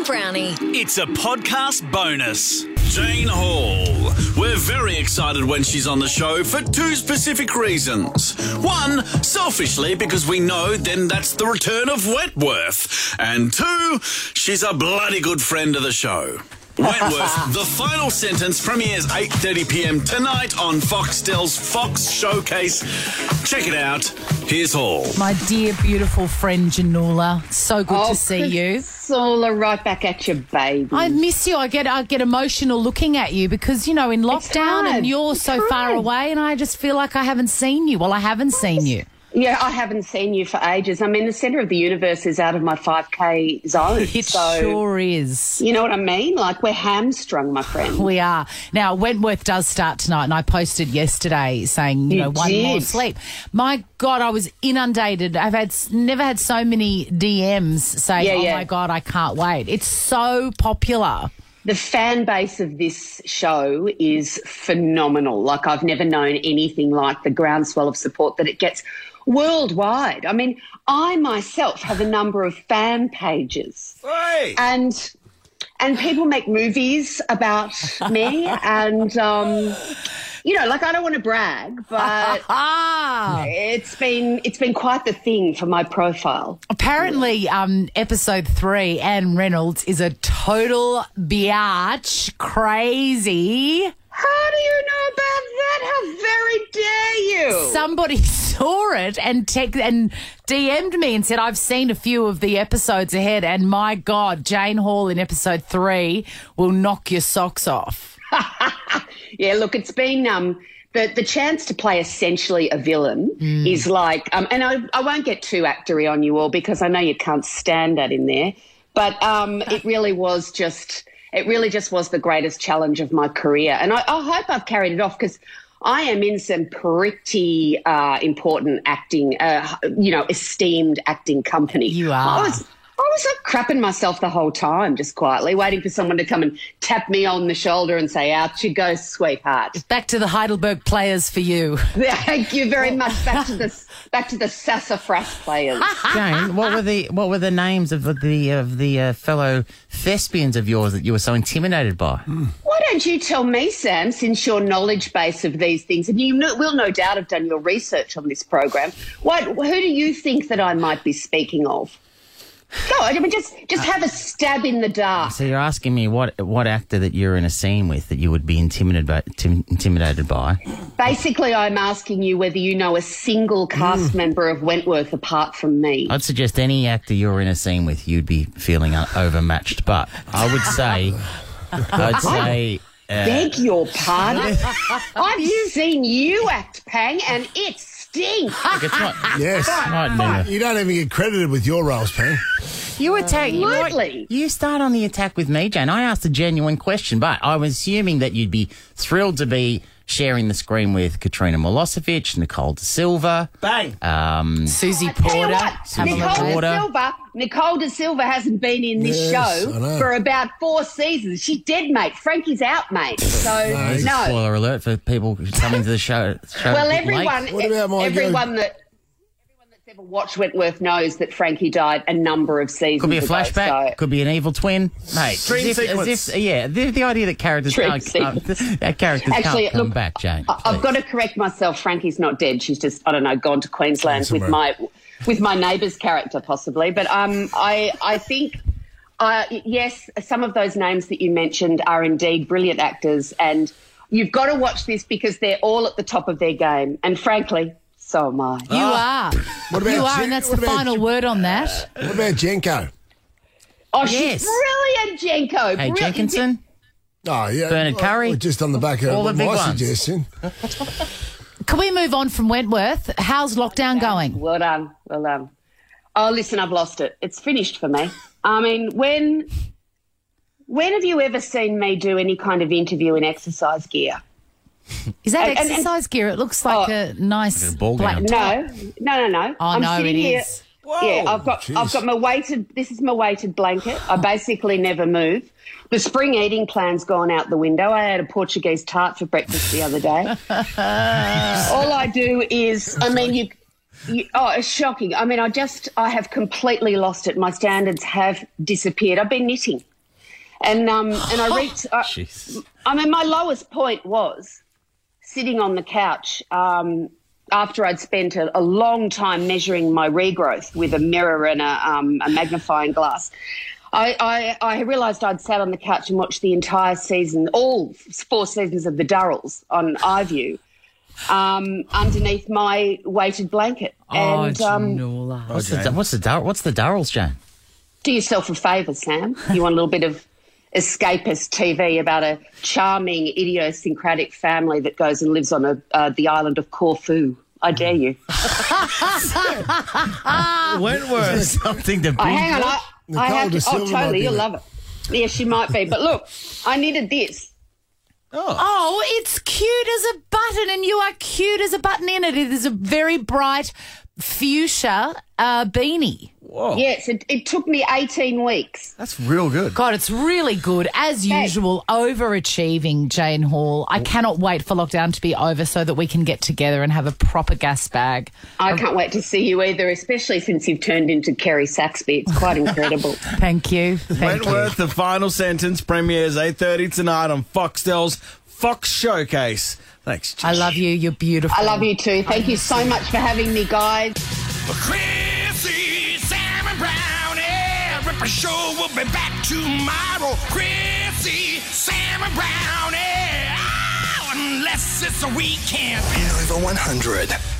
and Brownie. It's a podcast bonus. Jane Hall. We're very excited when she's on the show for two specific reasons. One, selfishly, because we know then that's the return of Wentworth. And two, she's a bloody good friend of the show. Wentworth, the final sentence premieres 8:30 p.m. tonight on Foxtel's Fox Showcase. Check it out. Here's Hall. My dear, beautiful friend Janula, so good Oh, to see you. Priscilla, right back at you, baby. I miss you. I get I get emotional looking at you because you know in lockdown and you're It's so far away, and I just feel like I haven't seen you. Well, I haven't seen you. Yeah, I haven't seen you for ages. I mean, the centre of the universe is out of my 5K zone. It so, sure is. you know what I mean? Like, we're hamstrung, my friend. We are now. Wentworth does start tonight, and I posted yesterday saying, you, You know, one more sleep. My God, I was inundated. I've had never had so many DMs saying, Yeah, "Oh yeah. my God, I can't wait." It's so popular. The fan base of this show is phenomenal. Like, I've never known anything like the groundswell of support that it gets worldwide. I mean, I myself have a number of fan pages. Hey! and and people make movies about me and um you know like i don't want to brag but it's been it's been quite the thing for my profile Apparently, um, episode three, Ann Reynolds is a total biatch, crazy. how do you know about that how very dare you Somebody saw it and tech and DM'd me and said, "I've seen a few of the episodes ahead, and my God, Jane Hall in episode three will knock your socks off." yeah look it's been um the, the chance to play essentially a villain is like, um, and I, I won't get too actory on you all because I know you can't stand that in there, but um, it really was just, it really just was the greatest challenge of my career. And I, I hope I've carried it off because I am in some pretty uh, important acting, uh, you know, esteemed acting company. You are. I was, I was like crapping myself the whole time, just quietly waiting for someone to come and tap me on the shoulder and say, "Out you go, sweetheart." Back to the Heidelberg players for you. Thank you very much. Back to the back to the sassafras players. Jane, what were the what were the names of the of the uh, fellow thespians of yours that you were so intimidated by? Why don't you tell me, Sam, since your knowledge base of these things, and you will no doubt have done your research on this program. What, who do you think that I might be speaking of? Go, I mean, just just have a stab in the dark. So you're asking me what what actor that you're in a scene with that you would be intimidated by, tim- intimidated by? Basically, I'm asking you whether you know a single cast mm. member of Wentworth apart from me. I'd suggest any actor you're in a scene with, you'd be feeling overmatched. But I would say, I'd say. Uh, Beg your pardon. I've seen you act, Pang, and it stinks. it's not, Yes. not never. You don't even get credited with your roles, Pam. You attack. You, know what? Absolutely. you start on the attack with me, Jane. I asked a genuine question, but I was assuming that you'd be thrilled to be sharing the screen with Katrina Milosevic, Nicole da Silva. Bang! Um, Susie Tell you Porter, what, Pamela Nicole De Porter. Silva, Nicole da Silva hasn't been in this Yes, I show for about four seasons. She's dead, mate. Frankie's out, mate. So There's no. spoiler alert for people coming to the show. show Well, a late. everyone, What about my everyone that. Everyone that's Ever watched Wentworth knows that Frankie died a number of seasons Could be a ago, flashback. so- Could be an evil twin, mate. Dream as if, sequence. As if, yeah, the, the idea that characters Dream can't, come, that characters Actually, can't come look, back, Jane. I- I've got to correct myself. Frankie's not dead. She's just I don't know gone to Queensland with my with my neighbour's character possibly. But um, I I think. Uh, yes, some of those names that you mentioned are indeed brilliant actors, and you've got to watch this because they're all at the top of their game. And frankly, so am I. You ah. are. What about you are, Jen- and that's what the about- final word on that. What about Jenko? Oh, Yes. she's brilliant, Jenko. Hey, Brilliant. Jenkinson. Oh, yeah. Bernard well, Curry? well, Just on the back of All the my big ones. suggestion. Can we move on from Wentworth? How's lockdown going? Well done. Well done. Oh, listen, I've lost it. It's finished for me. I mean, when when have you ever seen me do any kind of interview in exercise gear? Is that And- and- exercise gear? It looks like Oh. a nice Like a ball black gown. top. No, no, no, no. Oh I'm no, sitting it here. is. Yeah, I've got jeez. I've got my weighted. This is my weighted blanket. I basically never move. The spring eating plan's gone out the window. I had a Portuguese tart for breakfast the other day. All I do is, I mean, you, you. Oh, it's shocking. I mean, I just, I have completely lost it. My standards have disappeared. I've been knitting. And um, and I reached. I, I mean, my lowest point was sitting on the couch um, after I'd spent a, a long time measuring my regrowth with a mirror and a, um, a magnifying glass. I, I, I realised I'd sat on the couch and watched the entire season, all four seasons of the Durrells on iView, um, underneath my weighted blanket. and um, Janula. What's the what's the Dar- what's the Durrells, Jane? do yourself a favour, Sam. You want a little bit of escapist TV about a charming, idiosyncratic family that goes and lives on a, uh, the island of Corfu. I dare you. Wentworth. Something to Oh, be. hang on. I, I have to. Oh, totally. You'll love it. Yeah, she might be. But look, I needed this. Oh. Oh, it's cute as a button, and you are cute as a button in it. It is a very bright fuchsia uh, beanie. Yes, it, it took me 18 weeks. That's real good. God, it's really good. As usual, overachieving, Jane Hall. I cannot wait for lockdown to be over so that we can get together and have a proper gas bag. I can't wait to see you either, especially since you've turned into Kerry Saxby. It's quite incredible. Thank you. Thank you. Wentworth, the final sentence premieres 8.30 tonight on Foxtel's Fox Showcase. Thanks. I love you. You're beautiful. I love you too. Thank you so much for having me, guys. Chrissie, Sam and Brownie. Ripper Show will be back tomorrow. Chrissie, Sam and Brownie. Oh, unless it's a weekend. Over 100.